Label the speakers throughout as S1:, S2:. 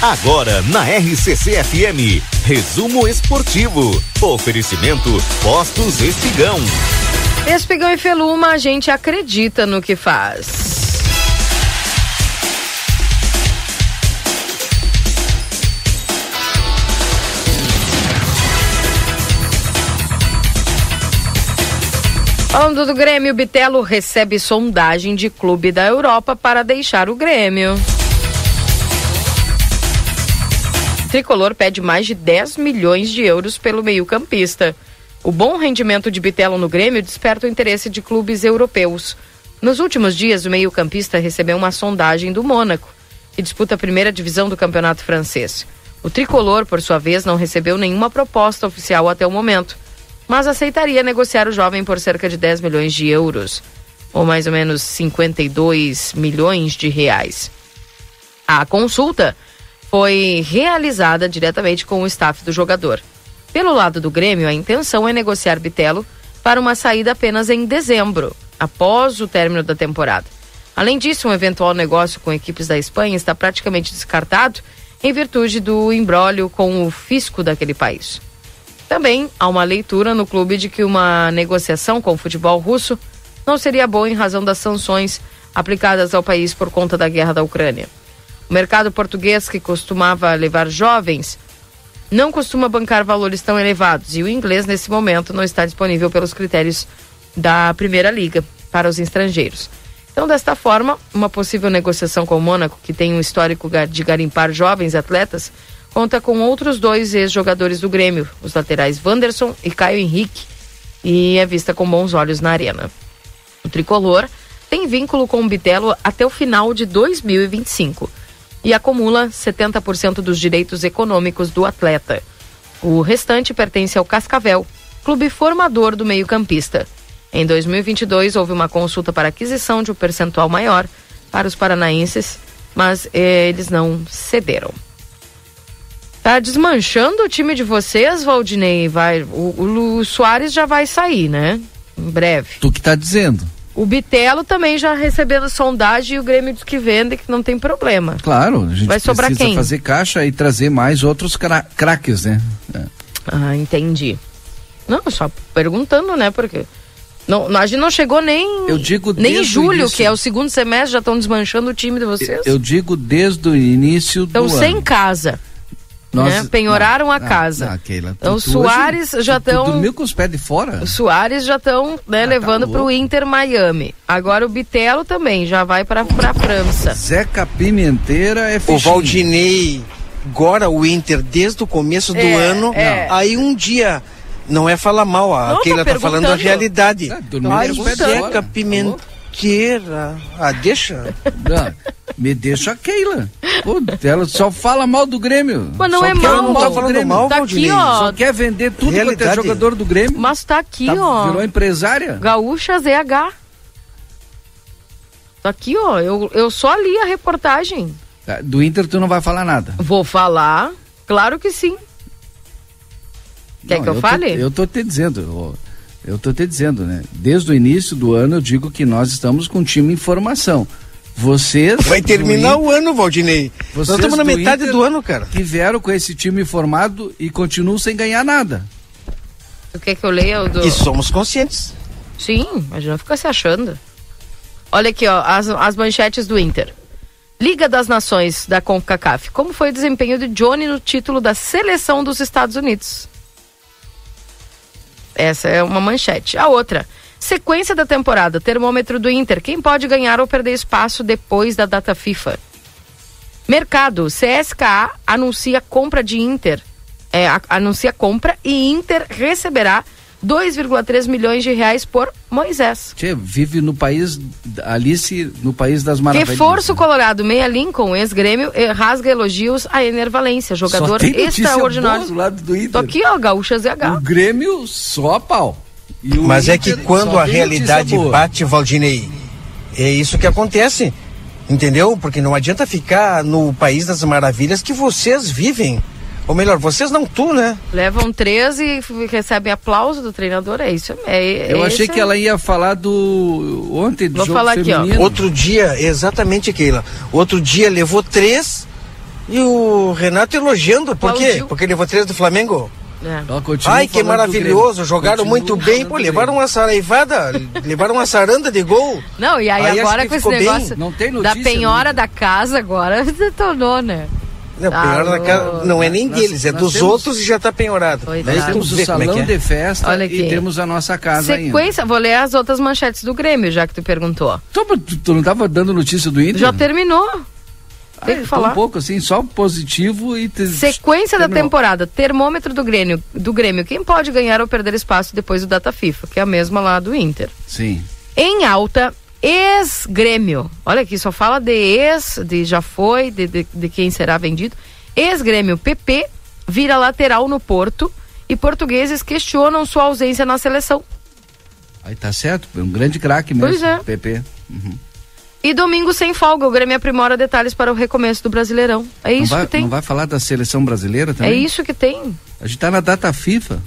S1: Agora na RCC FM, resumo esportivo. Oferecimento Postos Espigão.
S2: Espigão e Feluma, a gente acredita no que faz. Falando do Grêmio, Bitelo recebe sondagem de clube da Europa para deixar o Grêmio. Tricolor pede mais de 10 milhões de euros pelo meio-campista. O bom rendimento de Bitelo no Grêmio desperta o interesse de clubes europeus. Nos últimos dias, o meio-campista recebeu uma sondagem do Mônaco, que disputa a primeira divisão do campeonato francês. O tricolor, por sua vez, não recebeu nenhuma proposta oficial até o momento mas aceitaria negociar o jovem por cerca de 10 milhões de euros, ou mais ou menos 52 milhões de reais. A consulta foi realizada diretamente com o staff do jogador. Pelo lado do Grêmio, a intenção é negociar Bitelo para uma saída apenas em dezembro, após o término da temporada. Além disso, um eventual negócio com equipes da Espanha está praticamente descartado em virtude do imbróglio com o fisco daquele país. Também há uma leitura no clube de que uma negociação com o futebol russo não seria boa em razão das sanções aplicadas ao país por conta da guerra da Ucrânia. O mercado português, que costumava levar jovens, não costuma bancar valores tão elevados e o inglês, nesse momento, não está disponível pelos critérios da Primeira Liga para os estrangeiros. Então, desta forma, uma possível negociação com o Mônaco, que tem um histórico de garimpar jovens atletas, conta com outros dois ex-jogadores do Grêmio, os laterais Wanderson e Caio Henrique, e é vista com bons olhos na arena. O tricolor tem vínculo com o Bitelo até o final de 2025 e acumula 70% dos direitos econômicos do atleta. O restante pertence ao Cascavel, clube formador do meio-campista. Em 2022, houve uma consulta para aquisição de um percentual maior para os paranaenses, mas eh, eles não cederam. Tá desmanchando o time de vocês, Valdinei? Vai, o, o, o Soares já vai sair, né? Em breve.
S3: Tu que tá dizendo.
S2: O Bitelo também já recebendo sondagem e o Grêmio diz que vende, que não tem problema.
S3: Claro, a gente
S2: Vai sobrar
S3: precisa
S2: quem?
S3: fazer caixa e trazer mais outros cra craques, né? É.
S2: Ah, entendi. Não, só perguntando, né? Porque não, a gente não chegou nem
S3: Eu digo
S2: nem em julho,
S3: início.
S2: que é o segundo semestre, já estão desmanchando o time de vocês.
S3: Eu digo desde o início
S2: Estão
S3: do
S2: sem
S3: ano.
S2: casa. Né? Penhoraram a casa.
S3: Ah, Keila,
S2: Então, os
S3: tu
S2: Soares
S3: hoje-
S2: já
S3: tu- tu
S2: tão-
S3: dormiu com os pés de fora?
S2: Os Soares já estão né,
S3: Ah, tá
S2: levando para o. Inter Miami. Agora o Bitelo também já vai para a França.
S3: Zeca Pimenteira é
S4: O
S3: fichinho.
S4: Valdinei, agora o Inter, desde o começo do
S2: É,
S4: ano,
S2: é.
S4: aí um dia, não é falar mal, a
S2: Não,
S4: Keila tá falando a realidade.
S3: Ah,
S4: Ai. Zeca Pimenteira. Ah, deixa.
S3: Me deixa a Keila. Pô, ela só fala mal do Grêmio.
S2: Mas não
S3: Só
S2: é
S3: quer
S2: mal.
S3: o
S4: Não tá
S3: do
S4: falando
S3: Grêmio.
S4: mal,
S2: Tá aqui, ó.
S3: Só quer vender tudo quanto é
S4: Realidade.
S3: jogador do Grêmio.
S2: Mas tá aqui,
S3: Tá-
S2: ó.
S3: Virou empresária.
S2: Gaúcha ZH. Tá aqui, ó. Eu, eu só li a reportagem.
S3: Tá, Do Inter tu não vai falar nada.
S2: Vou falar. Claro que sim. Quer
S3: Não,
S2: que eu,
S3: tô-
S2: fale?
S3: eu tô te dizendo, eu, eu tô te dizendo, né? Desde o início do ano eu digo que nós estamos com um time em formação. Vocês
S4: Vai terminar o ano, Valdinei. Nós
S3: Vocês
S4: estamos na
S3: do
S4: metade
S3: Inter
S4: do ano, cara.
S3: que vieram com esse time formado e continuam sem ganhar nada.
S2: O que que eu leio? O Do...
S4: E somos conscientes.
S2: Sim, mas não fica se achando. Olha aqui, ó, as, as manchetes do Inter. Liga das Nações da CONCACAF. Como foi o desempenho de Johnny no título da seleção dos Estados Unidos? Essa é uma manchete. A outra. Sequência da temporada. Termômetro do Inter. Quem pode ganhar ou perder espaço depois da data FIFA? Mercado. CSKA anuncia compra de Inter. É, a- anuncia compra e Inter receberá 2,3 milhões de reais por Moisés.
S3: Tchê, vive no país, Alice, no país das maravilhas.
S2: Reforço
S3: né?
S2: Colorado, Meia Lincoln, ex-grêmio, rasga elogios a Ener Valência, jogador
S3: Só tem notícia
S2: extraordinário.
S3: boa do lado do Inter.
S2: Tô aqui, ó, Gaúcha
S3: O
S2: ZH.
S3: Grêmio só pau. E o
S4: Mas é que quando a realidade bate, Valdinei, é isso que acontece. Entendeu? Porque não adianta ficar no país das maravilhas que vocês vivem. Ou melhor, vocês não tu, né?
S2: Levam três e f- recebem aplauso do treinador, é isso. É, é
S3: Eu achei
S2: esse-
S3: que ela ia falar do ontem do
S2: Vou
S3: jogo
S2: falar aqui, ó.
S3: feminino.
S4: Outro dia, exatamente, Keila. Outro dia levou três E o Renato elogiando, por quê?
S2: Aplaudiu.
S4: Porque levou três do Flamengo?
S2: É.
S3: Ela continua
S4: Ai, que maravilhoso, jogaram
S3: Continua
S4: muito bem, pô, levaram uma saraivada, levaram uma saranda de gol.
S2: Não, e aí,
S4: Aí
S2: agora com esse
S4: ficou bem.
S2: negócio
S3: Não tem
S2: da
S3: notícia
S2: penhora
S3: nunca.
S2: da casa, agora detonou, né?
S4: Não,
S2: Ah,
S4: penhora
S2: ô,
S4: casa, não é nem
S3: nós-
S4: deles, é dos
S3: temos-
S4: outros e já tá penhorado.
S2: Coitado.
S3: Nós
S2: Tá.
S3: temos o
S4: é
S3: salão
S4: que é.
S3: de festa
S2: Olha aqui.
S3: e temos a nossa casa ainda.
S2: Sequência, vou ler as outras manchetes do Grêmio, já que tu perguntou.
S3: Tu, tu- tu não estava dando notícia do Inter?
S2: Já terminou.
S3: Ah,
S2: Tem que
S3: tô
S2: falar.
S3: Um pouco assim, só positivo e. Te...
S2: Sequência da
S3: terminou.
S2: temporada, termômetro do Grêmio, do Grêmio. Quem pode ganhar ou perder espaço depois do Data FIFA, que é a mesma lá do Inter.
S3: Sim.
S2: Em alta, ex-Grêmio. Olha aqui, só fala de ex, de já foi, de, de, de quem será vendido. Ex-Grêmio PP vira lateral no Porto e portugueses questionam sua ausência na seleção.
S3: Aí tá certo, é um grande craque mesmo.
S2: Pois é.
S3: PP.
S2: E domingo sem folga, o Grêmio aprimora detalhes para o recomeço do Brasileirão. É isso
S3: vai,
S2: que tem.
S3: não vai falar da seleção brasileira
S2: É
S3: também?
S2: isso que tem.
S3: A gente tá na data FIFA.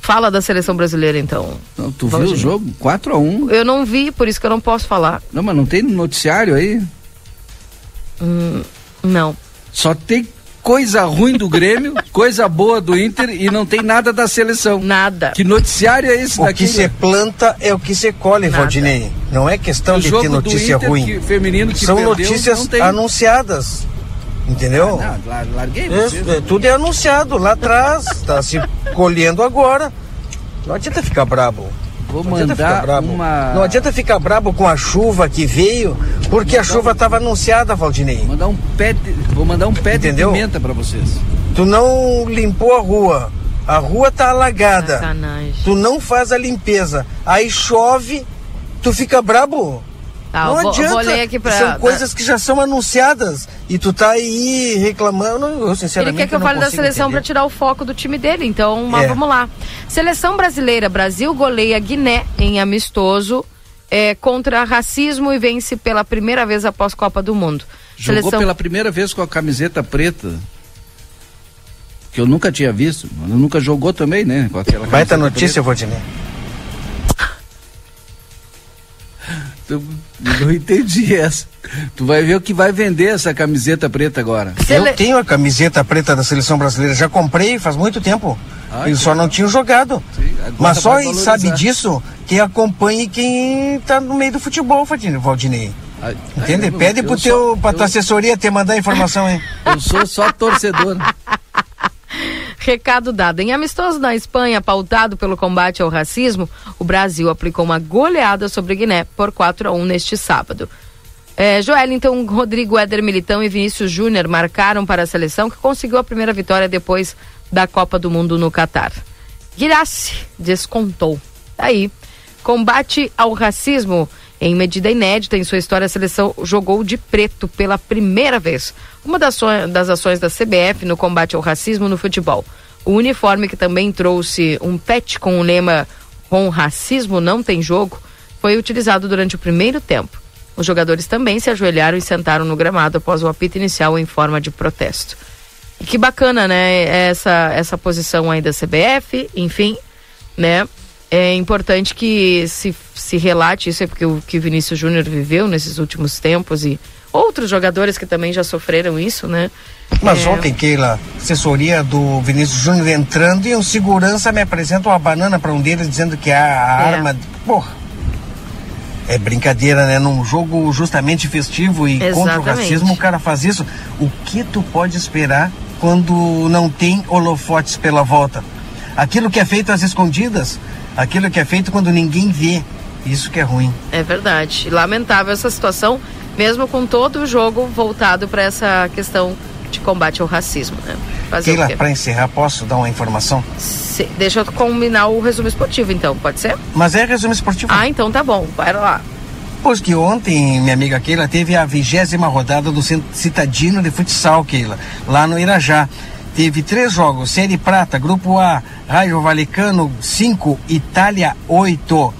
S2: Fala da seleção brasileira, então.
S3: Não, tu viu
S2: Valdir.
S3: o jogo? 4 a 1
S2: Eu não vi, por isso que eu não posso falar.
S3: Não, mas não tem noticiário aí?
S2: Não.
S3: Só tem coisa ruim do Grêmio, coisa boa do Inter e não tem nada da seleção.
S2: Nada.
S3: Que noticiário é esse
S4: O
S3: daqui?
S4: que se planta é o que se colhe,
S2: Nada.
S4: Valdinei. Não é questão
S3: o
S4: de ter notícia
S3: Inter
S4: ruim.
S3: que- feminino que
S4: São
S3: perdeu,
S4: notícias
S3: não tem.
S4: anunciadas. Entendeu?
S3: Ah, não, lar- larguei
S4: É,
S3: você.
S4: é, tudo é anunciado lá atrás, tá se colhendo agora. Não adianta ficar brabo.
S3: Vou
S4: Não adianta ficar
S3: mandar
S4: brabo.
S3: uma.
S4: Não adianta ficar brabo com a chuva que veio, porque a chuva estava anunciada, Valdinei.
S3: Mandar um pé de... Vou mandar um pé
S4: Entendeu?
S3: de pimenta pra vocês.
S4: Tu não limpou a rua. A rua tá alagada.
S2: Sacanagem.
S4: Tu não faz a limpeza. Aí chove, tu fica brabo.
S2: Tá,
S4: não
S2: vou,
S4: adianta.
S2: vou ler aqui pra.
S4: São coisas que já são anunciadas. E tu tá aí reclamando. Eu,
S2: Ele
S4: sinceramente.
S2: quer que eu fale da seleção para tirar o foco do time dele, então mas
S4: É.
S2: vamos lá. Seleção brasileira, Brasil goleia Guiné em amistoso é, contra racismo e vence pela primeira vez após Copa do Mundo.
S3: Jogou pela primeira vez com a camiseta preta. Que eu nunca tinha visto. Nunca jogou também, né? Com aquela
S4: Baita notícia, Valdinei.
S3: Tu- Eu não entendi essa. Tu vai ver o que vai vender essa camiseta preta agora.
S4: Eu tenho a camiseta preta da seleção brasileira, já comprei faz muito tempo.
S3: Ah, que
S4: só não tinham jogado.
S3: Sim,
S4: Mas só
S3: vai valorizar.
S4: sabe disso quem acompanha e quem tá no meio do futebol, Valdinei. Valdinei. Entende?
S3: eu-
S4: Pede
S3: eu
S4: pro
S3: só-
S4: teu, pra
S3: eu-
S4: tua assessoria te mandar informação, hein?
S3: Eu sou só torcedor.
S2: Recado dado. Em amistoso na Espanha, pautado pelo combate ao racismo, o Brasil aplicou uma goleada sobre Guiné por 4 a 1 neste sábado. É, Joelinton, Rodrigo Éder Militão e Vinícius Júnior marcaram para a seleção que conseguiu a primeira vitória depois da Copa do Mundo no Catar. Guirassi descontou. Aí, combate ao racismo. Em medida inédita em sua história, a seleção jogou de preto pela primeira vez. Uma das, das ações da CBF no combate ao racismo no futebol. O uniforme, que também trouxe um pet com o lema Com racismo não tem jogo, foi utilizado durante o primeiro tempo. Os jogadores também se ajoelharam e sentaram no gramado após o apito inicial em forma de protesto. E que bacana, né? Essa, essa posição aí da CBF, enfim, né? É importante que se, se relate isso, é porque o que o Vinícius Júnior viveu nesses últimos tempos e outros jogadores que também já sofreram isso, né?
S4: Mas
S2: É,
S4: ontem, Keila, assessoria do Vinícius Júnior entrando e um segurança me apresenta uma banana para um deles dizendo que é a
S2: É.
S4: arma. Porra. É brincadeira, né? Num jogo justamente festivo e contra o
S2: Exatamente.
S4: racismo, o cara faz isso. O que tu pode esperar quando não tem holofotes pela volta? Aquilo que é feito às escondidas, aquilo que é feito quando ninguém vê. Isso que é ruim.
S2: É verdade. Lamentável essa situação, mesmo com todo o jogo voltado para essa questão de combate ao racismo, né? Fazer
S4: Keila, para encerrar, posso dar uma informação?
S2: Se- deixa eu combinar o resumo esportivo, então, pode ser?
S4: Mas é resumo esportivo.
S2: Ah, então tá bom, vai lá.
S4: Pois que ontem, minha amiga Keila, teve a vigésima rodada do Citadino de Futsal, Keila, lá no Irajá. Teve três jogos, Série Prata, Grupo A, Raio Valecano 5, Itália 8.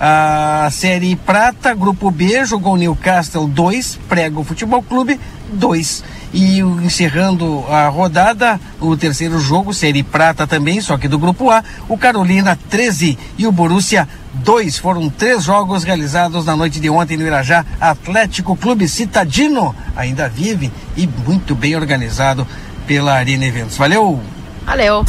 S4: A Série Prata, Grupo B, jogou Newcastle 2, Prego Futebol Clube 2. E encerrando a rodada, o terceiro jogo, Série Prata também, só que do Grupo A, o Carolina 13 e o Borussia 2. Foram três jogos realizados na noite de ontem no Irajá. Atlético Clube Citadino ainda vive e muito bem organizado pela Arena Eventos. Valeu!
S2: Valeu!